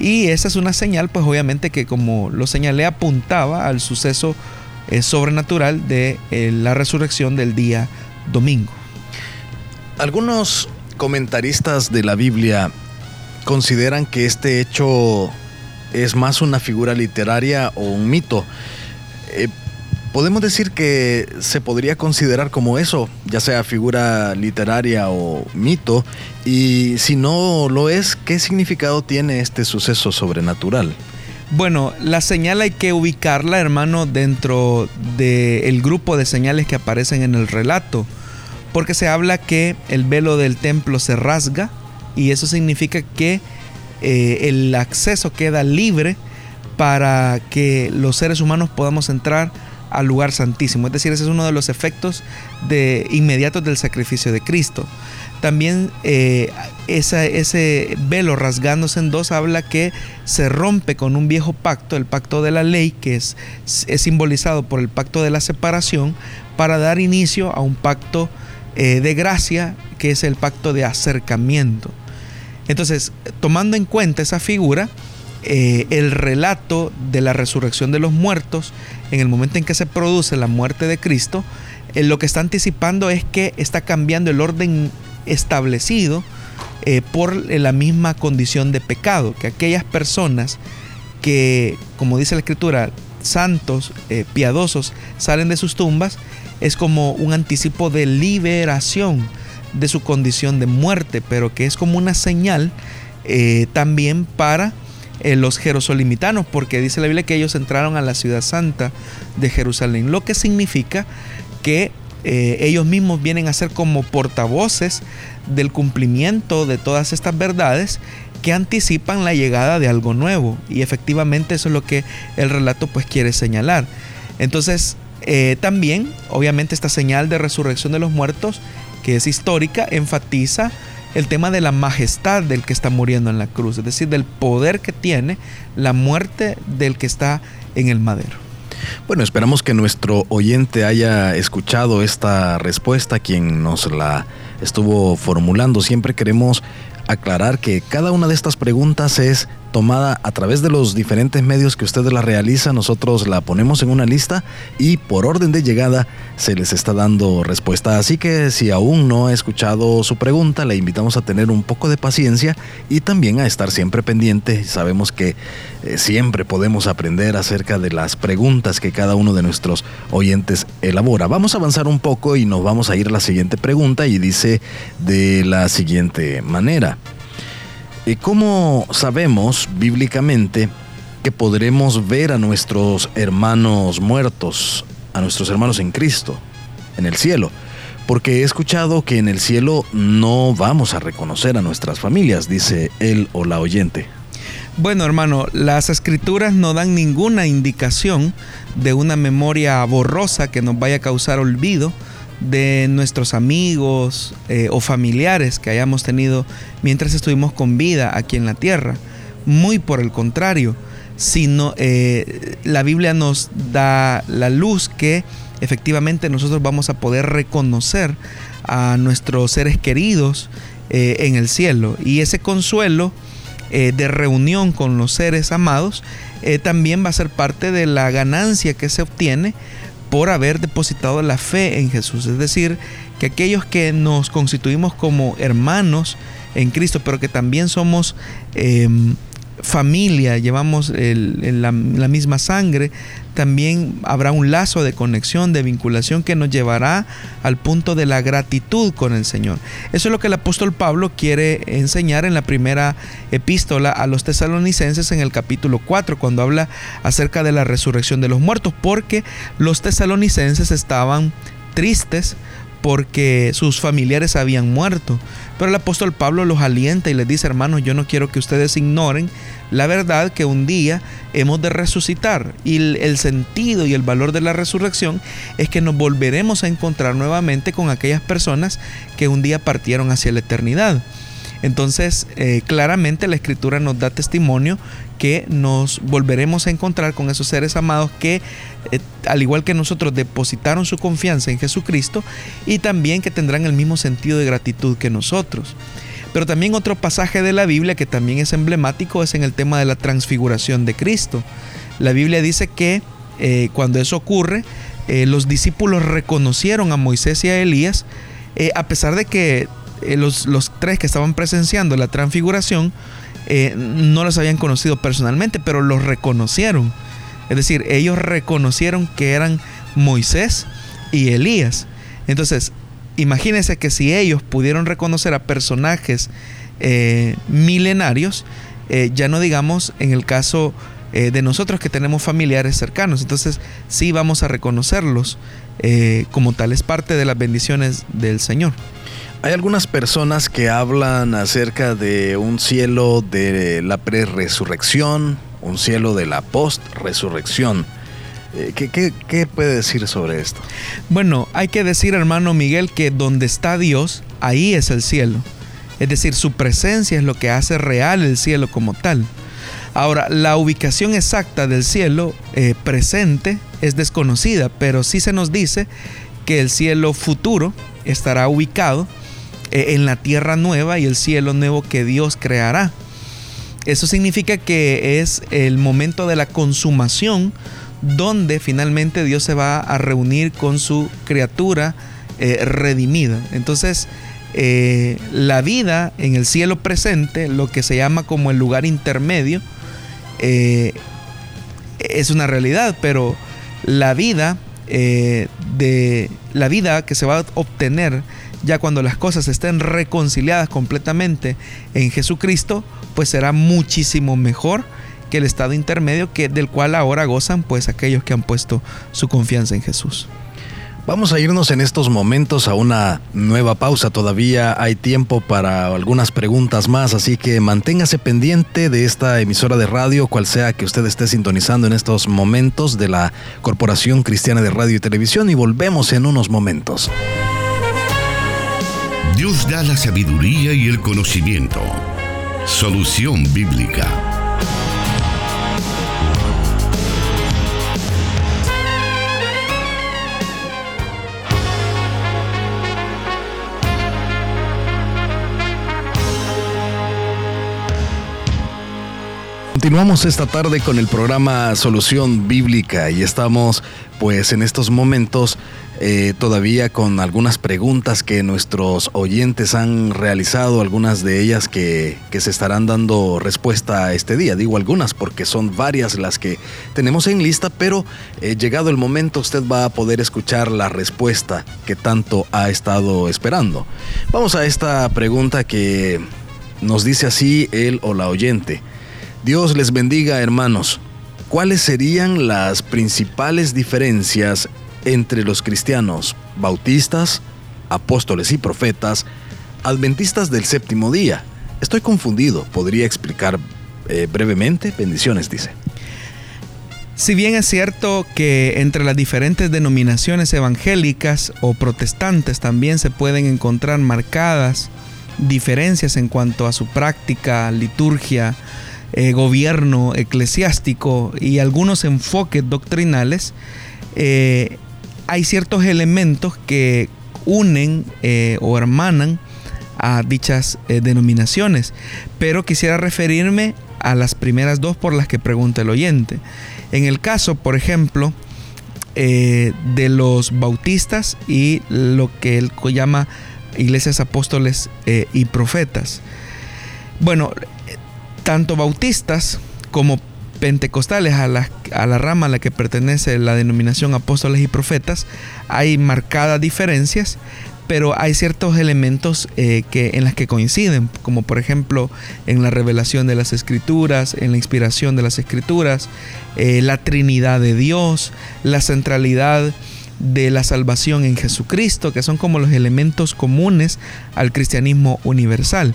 Y esa es una señal, pues obviamente que como lo señalé, apuntaba al suceso eh, sobrenatural de eh, la resurrección del día domingo. Algunos comentaristas de la Biblia consideran que este hecho es más una figura literaria o un mito. Eh, podemos decir que se podría considerar como eso, ya sea figura literaria o mito, y si no lo es, ¿qué significado tiene este suceso sobrenatural? Bueno, la señal hay que ubicarla, hermano, dentro del grupo de señales que aparecen en el relato, porque se habla que el velo del templo se rasga y eso significa que eh, el acceso queda libre para que los seres humanos podamos entrar al lugar santísimo. Es decir, ese es uno de los efectos de, inmediatos del sacrificio de Cristo. También eh, ese velo rasgándose en dos habla que se rompe con un viejo pacto, el pacto de la ley, que es, es simbolizado por el pacto de la separación, para dar inicio a un pacto eh, de gracia, que es el pacto de acercamiento. Entonces, tomando en cuenta esa figura, eh, el relato de la resurrección de los muertos, en el momento en que se produce la muerte de Cristo, eh, lo que está anticipando es que está cambiando el orden establecido por la misma condición de pecado, que aquellas personas que, como dice la escritura, santos, piadosos, salen de sus tumbas, es como un anticipo de liberación de su condición de muerte, pero que es como una señal también para eh, los jerosolimitanos, porque dice la Biblia que ellos entraron a la ciudad santa de Jerusalén, lo que significa que eh, ellos mismos vienen a ser como portavoces del cumplimiento de todas estas verdades que anticipan la llegada de algo nuevo. Y efectivamente eso es lo que el relato pues quiere señalar. Entonces eh, también obviamente esta señal de resurrección de los muertos que es histórica, enfatiza el tema de la majestad del que está muriendo en la cruz, es decir, del poder que tiene la muerte del que está en el madero. Bueno, esperamos que nuestro oyente haya escuchado esta respuesta, quien nos la estuvo formulando. Siempre queremos aclarar que cada una de estas preguntas es tomada a través de los diferentes medios que ustedes la realizan. Nosotros la ponemos en una lista y por orden de llegada se les está dando respuesta. Así que si aún no ha escuchado su pregunta, le invitamos a tener un poco de paciencia y también a estar siempre pendiente. Sabemos que eh, siempre podemos aprender acerca de las preguntas que cada uno de nuestros oyentes elabora. Vamos a avanzar un poco y nos vamos a ir a la siguiente pregunta y dice de la siguiente manera. ¿Cómo sabemos bíblicamente que podremos ver a nuestros hermanos muertos, a nuestros hermanos en Cristo, en el cielo? Porque he escuchado que en el cielo no vamos a reconocer a nuestras familias, dice él o la oyente. Bueno, hermano, las escrituras no dan ninguna indicación de una memoria borrosa que nos vaya a causar olvido de nuestros amigos eh, o familiares que hayamos tenido mientras estuvimos con vida aquí en la tierra. Muy por el contrario, sino eh, la Biblia nos da la luz que efectivamente nosotros vamos a poder reconocer a nuestros seres queridos eh, en el cielo. Y ese consuelo de reunión con los seres amados también va a ser parte de la ganancia que se obtiene por haber depositado la fe en Jesús. Es decir, que aquellos que nos constituimos como hermanos en Cristo, pero que también somos em, familia, llevamos la, misma sangre, también habrá un lazo de conexión, de vinculación que nos llevará al punto de la gratitud con el Señor. Eso es lo que el apóstol Pablo quiere enseñar en la primera epístola a los tesalonicenses en el capítulo 4, cuando habla acerca de la resurrección de los muertos, porque los tesalonicenses estaban tristes porque sus familiares habían muerto. Pero el apóstol Pablo los alienta y les dice, hermanos, yo no quiero que ustedes ignoren la verdad que un día hemos de resucitar. Y el, sentido y el valor de la resurrección es que nos volveremos a encontrar nuevamente con aquellas personas que un día partieron hacia la eternidad. Entonces, eh, claramente la escritura nos da testimonio que nos volveremos a encontrar con esos seres amados que, eh, al igual que nosotros, depositaron su confianza en Jesucristo y también que tendrán el mismo sentido de gratitud que nosotros. Pero también otro pasaje de la Biblia que también es emblemático es en el tema de la transfiguración de Cristo. La Biblia dice que eh, cuando eso ocurre, los discípulos reconocieron a Moisés y a Elías, a pesar de que los, los tres que estaban presenciando la transfiguración eh, no los habían conocido personalmente, pero los reconocieron. Es decir, ellos reconocieron que eran Moisés y Elías. Entonces, imagínense que si ellos pudieron reconocer a personajes eh, milenarios, eh, ya no digamos en el caso de nosotros que tenemos familiares cercanos. Entonces, sí vamos a reconocerlos como tal. Es parte de las bendiciones del Señor. Hay algunas personas que hablan acerca de un cielo de la pre-resurrección, un cielo de la post-resurrección. Eh, ¿Qué, puede decir sobre esto? Bueno, hay que decir, hermano Miguel, que donde está Dios, ahí es el cielo. Es decir, su presencia es lo que hace real el cielo como tal. Ahora, la ubicación exacta del cielo eh, presente es desconocida, pero sí se nos dice que el cielo futuro estará ubicado en la tierra nueva y el cielo nuevo que Dios creará. Eso significa que es el momento de la consumación donde finalmente Dios se va a reunir con su criatura eh, redimida. Entonces, eh, la vida en el cielo presente, lo que se llama como el lugar intermedio, es una realidad, pero la vida de la vida que se va a obtener ya cuando las cosas estén reconciliadas completamente en Jesucristo, pues será muchísimo mejor que el estado intermedio que del cual ahora gozan pues aquellos que han puesto su confianza en Jesús. Vamos a irnos en estos momentos a una nueva pausa. Todavía hay tiempo para algunas preguntas más, así que manténgase pendiente de esta emisora de radio, cual sea que usted esté sintonizando en estos momentos de la Corporación Cristiana de Radio y Televisión y volvemos en unos momentos. Dios da la sabiduría y el conocimiento. Solución bíblica. Continuamos esta tarde con el programa Solución Bíblica y estamos pues en estos momentos eh, todavía con algunas preguntas que nuestros oyentes han realizado, algunas de ellas que, se estarán dando respuesta este día. Digo algunas porque son varias las que tenemos en lista, pero eh, llegado el momento usted va a poder escuchar la respuesta que tanto ha estado esperando. Vamos a esta pregunta que nos dice así él o la oyente. Dios les bendiga, hermanos. ¿Cuáles serían las principales diferencias entre los cristianos bautistas, apóstoles y profetas, adventistas del séptimo día? Estoy confundido. ¿Podría explicar eh, brevemente? Bendiciones, dice. Si bien es cierto que entre las diferentes denominaciones evangélicas o protestantes también se pueden encontrar marcadas diferencias en cuanto a su práctica, liturgia, eh, gobierno eclesiástico y algunos enfoques doctrinales, eh, hay ciertos elementos que unen eh, o hermanan a dichas denominaciones. Pero quisiera referirme a las primeras dos por las que pregunta el oyente. En el caso, por ejemplo, de los bautistas y lo que él llama iglesias apóstoles y profetas. Bueno, tanto bautistas como pentecostales, a la, a la, rama a la que pertenece la denominación apóstoles y profetas, hay marcadas diferencias, pero hay ciertos elementos eh, que, en las que coinciden, como por ejemplo en la revelación de las escrituras, en la inspiración de las escrituras, eh, la Trinidad de Dios, la centralidad de la salvación en Jesucristo, que son como los elementos comunes al cristianismo universal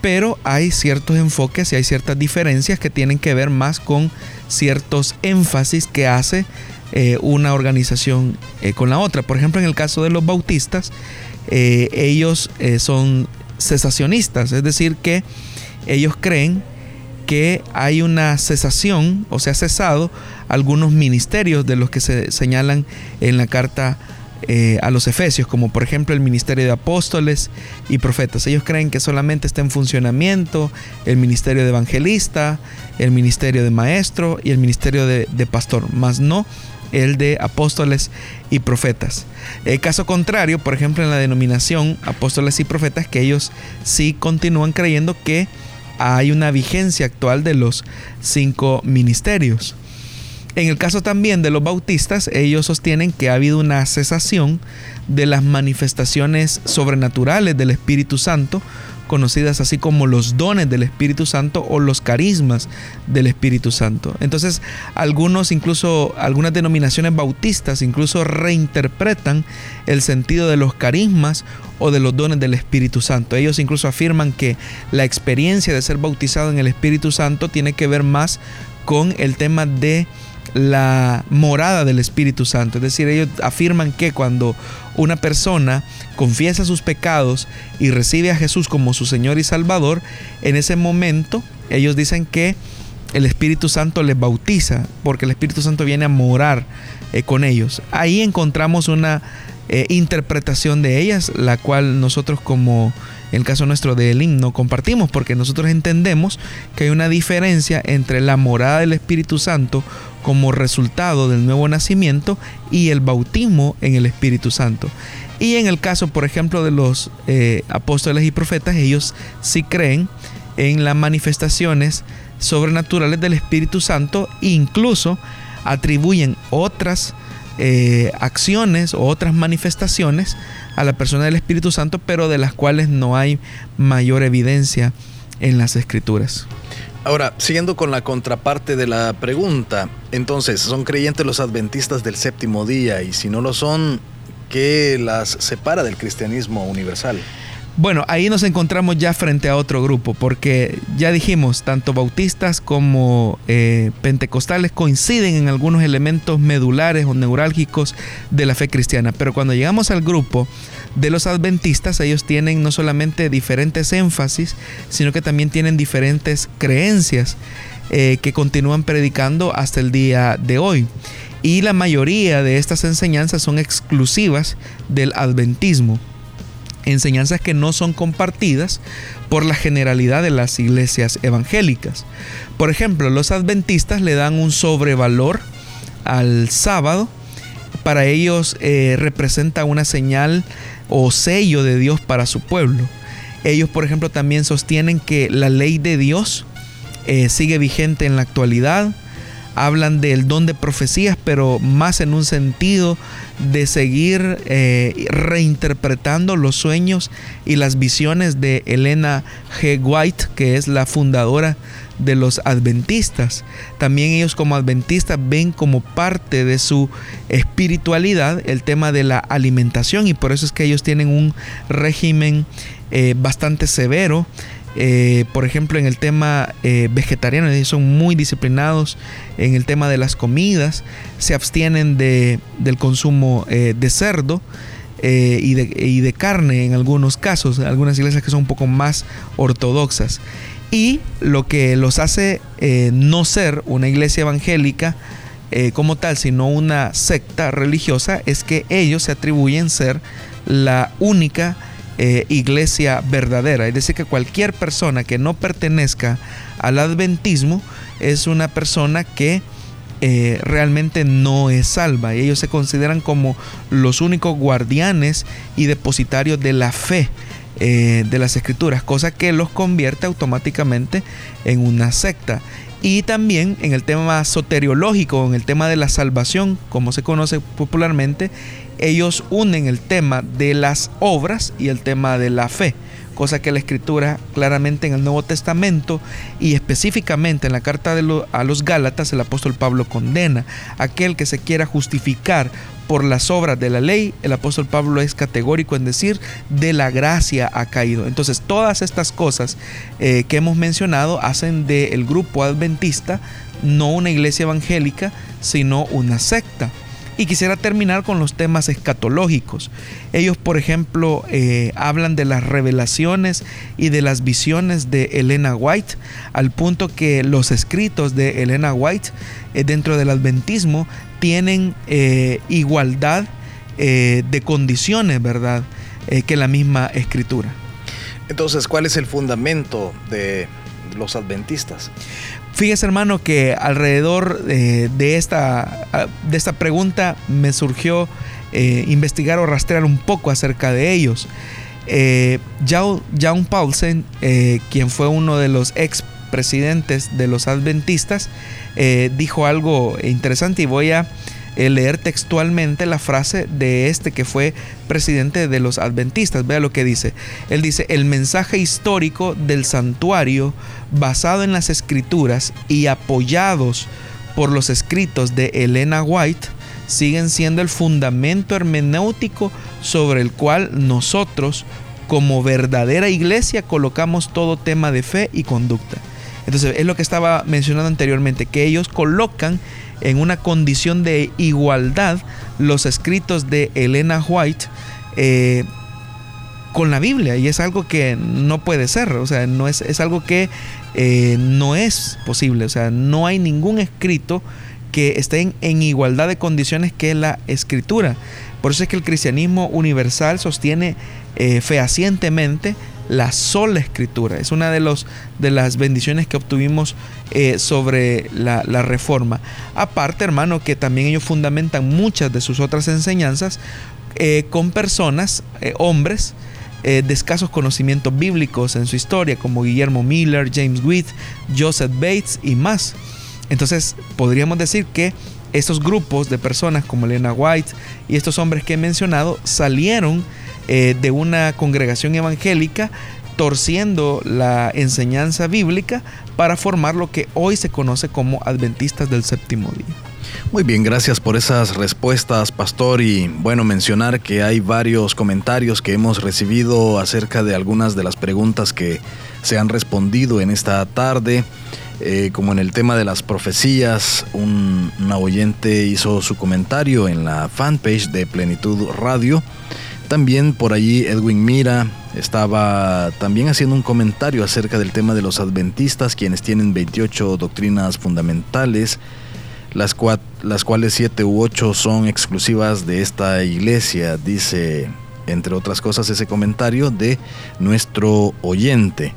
pero hay ciertos enfoques y hay ciertas diferencias que tienen que ver más con ciertos énfasis que hace eh, una organización eh, con la otra. Por ejemplo, en el caso de los bautistas, eh, ellos son cesacionistas, es decir, que ellos creen que hay una cesación o se ha cesado algunos ministerios de los que se señalan en la carta eh, a los efesios, como por ejemplo el ministerio de apóstoles y profetas. Ellos creen que solamente está en funcionamiento el ministerio de evangelista, el ministerio de maestro y el ministerio de, pastor, más no el de apóstoles y profetas. El caso contrario, por ejemplo, en la denominación apóstoles y profetas, que ellos sí continúan creyendo que hay una vigencia actual de los cinco ministerios. En el caso también de los bautistas, ellos sostienen que ha habido una cesación de las manifestaciones sobrenaturales del Espíritu Santo, conocidas así como los dones del Espíritu Santo o los carismas del Espíritu Santo. Entonces, algunos, incluso algunas denominaciones bautistas, incluso reinterpretan el sentido de los carismas o de los dones del Espíritu Santo. Ellos incluso afirman que la experiencia de ser bautizado en el Espíritu Santo tiene que ver más con el tema de la morada del Espíritu Santo. Es decir, ellos afirman que cuando una persona confiesa sus pecados y recibe a Jesús como su Señor y Salvador, en ese momento ellos dicen que el Espíritu Santo les bautiza, porque el Espíritu Santo viene a morar eh, con ellos. Ahí encontramos una eh, interpretación de ellas, la cual nosotros como el caso nuestro de Elim no compartimos, porque nosotros entendemos que hay una diferencia entre la morada del Espíritu Santo como resultado del nuevo nacimiento y el bautismo en el Espíritu Santo. Y en el caso, por ejemplo, de los eh, apóstoles y profetas, ellos sí creen en las manifestaciones sobrenaturales del Espíritu Santo incluso atribuyen otras eh, acciones o otras manifestaciones a la persona del Espíritu Santo, pero de las cuales no hay mayor evidencia en las escrituras. Ahora, siguiendo con la contraparte de la pregunta, entonces, ¿son creyentes los adventistas del séptimo día? Y si no lo son, ¿qué las separa del cristianismo universal? Bueno, ahí nos encontramos ya frente a otro grupo, porque ya dijimos, tanto bautistas como eh, pentecostales coinciden en algunos elementos medulares o neurálgicos de la fe cristiana, pero cuando llegamos al grupo de los adventistas, ellos tienen no solamente diferentes énfasis, sino que también tienen diferentes creencias eh, que continúan predicando hasta el día de hoy. Y la mayoría de estas enseñanzas son exclusivas del adventismo. Enseñanzas que no son compartidas por la generalidad de las iglesias evangélicas. Por ejemplo, los adventistas le dan un sobrevalor al sábado. Para ellos eh, representa una señal o sello de Dios para su pueblo. Ellos, por ejemplo, también sostienen que la ley de Dios eh, sigue vigente en la actualidad. Hablan del don de profecías, pero más en un sentido de seguir eh, reinterpretando los sueños y las visiones de Elena G. White, que es la fundadora de los adventistas. También ellos como adventistas ven como parte de su espiritualidad el tema de la alimentación y por eso es que ellos tienen un régimen eh, bastante severo eh, por ejemplo, en el tema eh, vegetariano, son muy disciplinados en el tema de las comidas, se abstienen de, del consumo eh, de cerdo y de, y, de, carne en algunos casos, algunas iglesias que son un poco más ortodoxas. Y lo que los hace no ser una iglesia evangélica como tal, sino una secta religiosa, es que ellos se atribuyen ser la única eh, iglesia verdadera. Es decir, que cualquier persona que no pertenezca al adventismo es una persona que eh, realmente no es salva. Y ellos se consideran como los únicos guardianes y depositarios de la fe. Eh, de las escrituras, cosa que los convierte automáticamente en una secta. Y también en el tema soteriológico, en el tema de la salvación, como se conoce popularmente, ellos unen el tema de las obras y el tema de la fe, cosa que la escritura claramente en el Nuevo Testamento y específicamente en la carta de a los Gálatas el apóstol Pablo condena. Aquel que se quiera justificar por las obras de la ley, el apóstol Pablo es categórico en decir de la gracia ha caído. Entonces todas estas cosas eh, que hemos mencionado hacen del grupo adventista no una iglesia evangélica, sino una secta. Y quisiera terminar con los temas escatológicos. Ellos, por ejemplo, eh, hablan de las revelaciones y de las visiones de Elena White, al punto que los escritos de Elena White eh, dentro del adventismo tienen eh, igualdad de condiciones, ¿verdad? que la misma escritura. Entonces, ¿cuál es el fundamento de los adventistas? Fíjese hermano que alrededor eh, de, esta, de esta pregunta me surgió eh, investigar o rastrear un poco acerca de ellos. Eh, John Paulsen, quien fue uno de los ex presidentes de los adventistas, dijo algo interesante y voy a leer textualmente la frase de este que fue presidente de los adventistas. Vea lo que dice. Él dice, el mensaje histórico del santuario basado en las escrituras y apoyados por los escritos de Elena White siguen siendo el fundamento hermenéutico sobre el cual nosotros como verdadera iglesia colocamos todo tema de fe y conducta. Entonces es lo que estaba mencionando anteriormente, que ellos colocan en una condición de igualdad los escritos de Elena White eh, con la Biblia y es algo que no puede ser, o sea, no es, es algo que eh, no es posible, o sea, no hay ningún escrito que esté en, igualdad de condiciones que la escritura. Por eso es que el cristianismo universal sostiene eh, fehacientemente la sola escritura. Es una de, los, de las bendiciones que obtuvimos eh, sobre la, reforma. Aparte, hermano, que también ellos fundamentan muchas de sus otras enseñanzas eh, con personas, eh, hombres, de escasos conocimientos bíblicos en su historia, como Guillermo Miller, James Witt, Joseph Bates y más. Entonces, podríamos decir que estos grupos de personas como Elena White y estos hombres que he mencionado salieron eh, de una congregación evangélica torciendo la enseñanza bíblica para formar lo que hoy se conoce como adventistas del séptimo día. Muy bien, gracias por esas respuestas, pastor. Y bueno, mencionar que hay varios comentarios que hemos recibido acerca de algunas de las preguntas que se han respondido en esta tarde. Eh, como en el tema de las profecías, un, oyente hizo su comentario en la fanpage de Plenitud Radio También por allí Edwin Mira estaba también haciendo un comentario acerca del tema de los adventistas, quienes tienen 28 doctrinas fundamentales, las, las cuales 7 u 8 son exclusivas de esta iglesia, dice entre otras cosas ese comentario de nuestro oyente.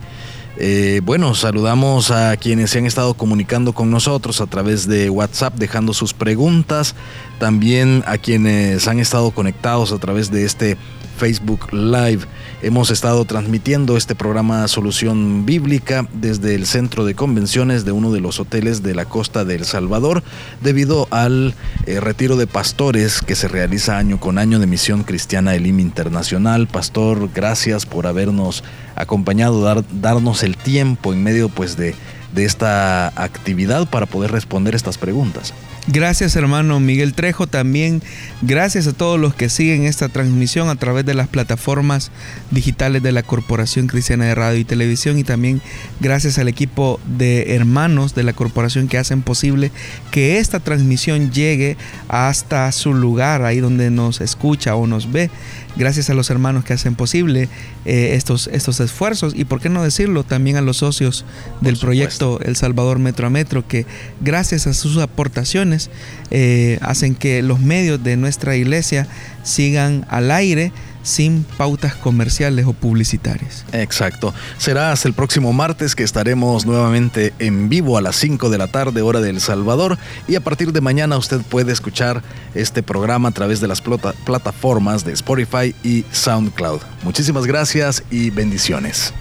Eh, bueno, saludamos a quienes se han estado comunicando con nosotros a través de WhatsApp, dejando sus preguntas, también a quienes han estado conectados a través de este Facebook Live. Hemos estado transmitiendo este programa Solución Bíblica desde el centro de convenciones de uno de los hoteles de la costa de El Salvador debido al eh, retiro de pastores que se realiza año con año de Misión Cristiana Elim Internacional. Pastor, gracias por habernos acompañado, dar, darnos el tiempo en medio pues de, de esta actividad para poder responder estas preguntas. Gracias hermano Miguel Trejo también. Gracias a todos los que siguen esta transmisión a través de las plataformas digitales de la Corporación Cristiana de Radio y Televisión y también gracias al equipo de hermanos de la corporación que hacen posible que esta transmisión llegue hasta su lugar, ahí donde nos escucha o nos ve gracias a los hermanos que hacen posible eh, estos, estos esfuerzos. Y por qué no decirlo también a los socios del proyecto El Salvador Metro a Metro que gracias a sus aportaciones eh, hacen que los medios de nuestra iglesia sigan al aire sin pautas comerciales o publicitarias. Exacto. Será hasta el próximo martes que estaremos nuevamente en vivo a las 5 de la tarde, hora de El Salvador. Y a partir de mañana usted puede escuchar este programa a través de las plataformas de Spotify y SoundCloud. Muchísimas gracias y bendiciones.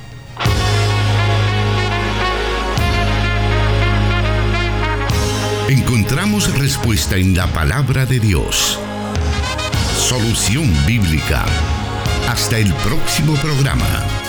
Encontramos respuesta en la palabra de Dios. Solución Bíblica. Hasta el próximo programa.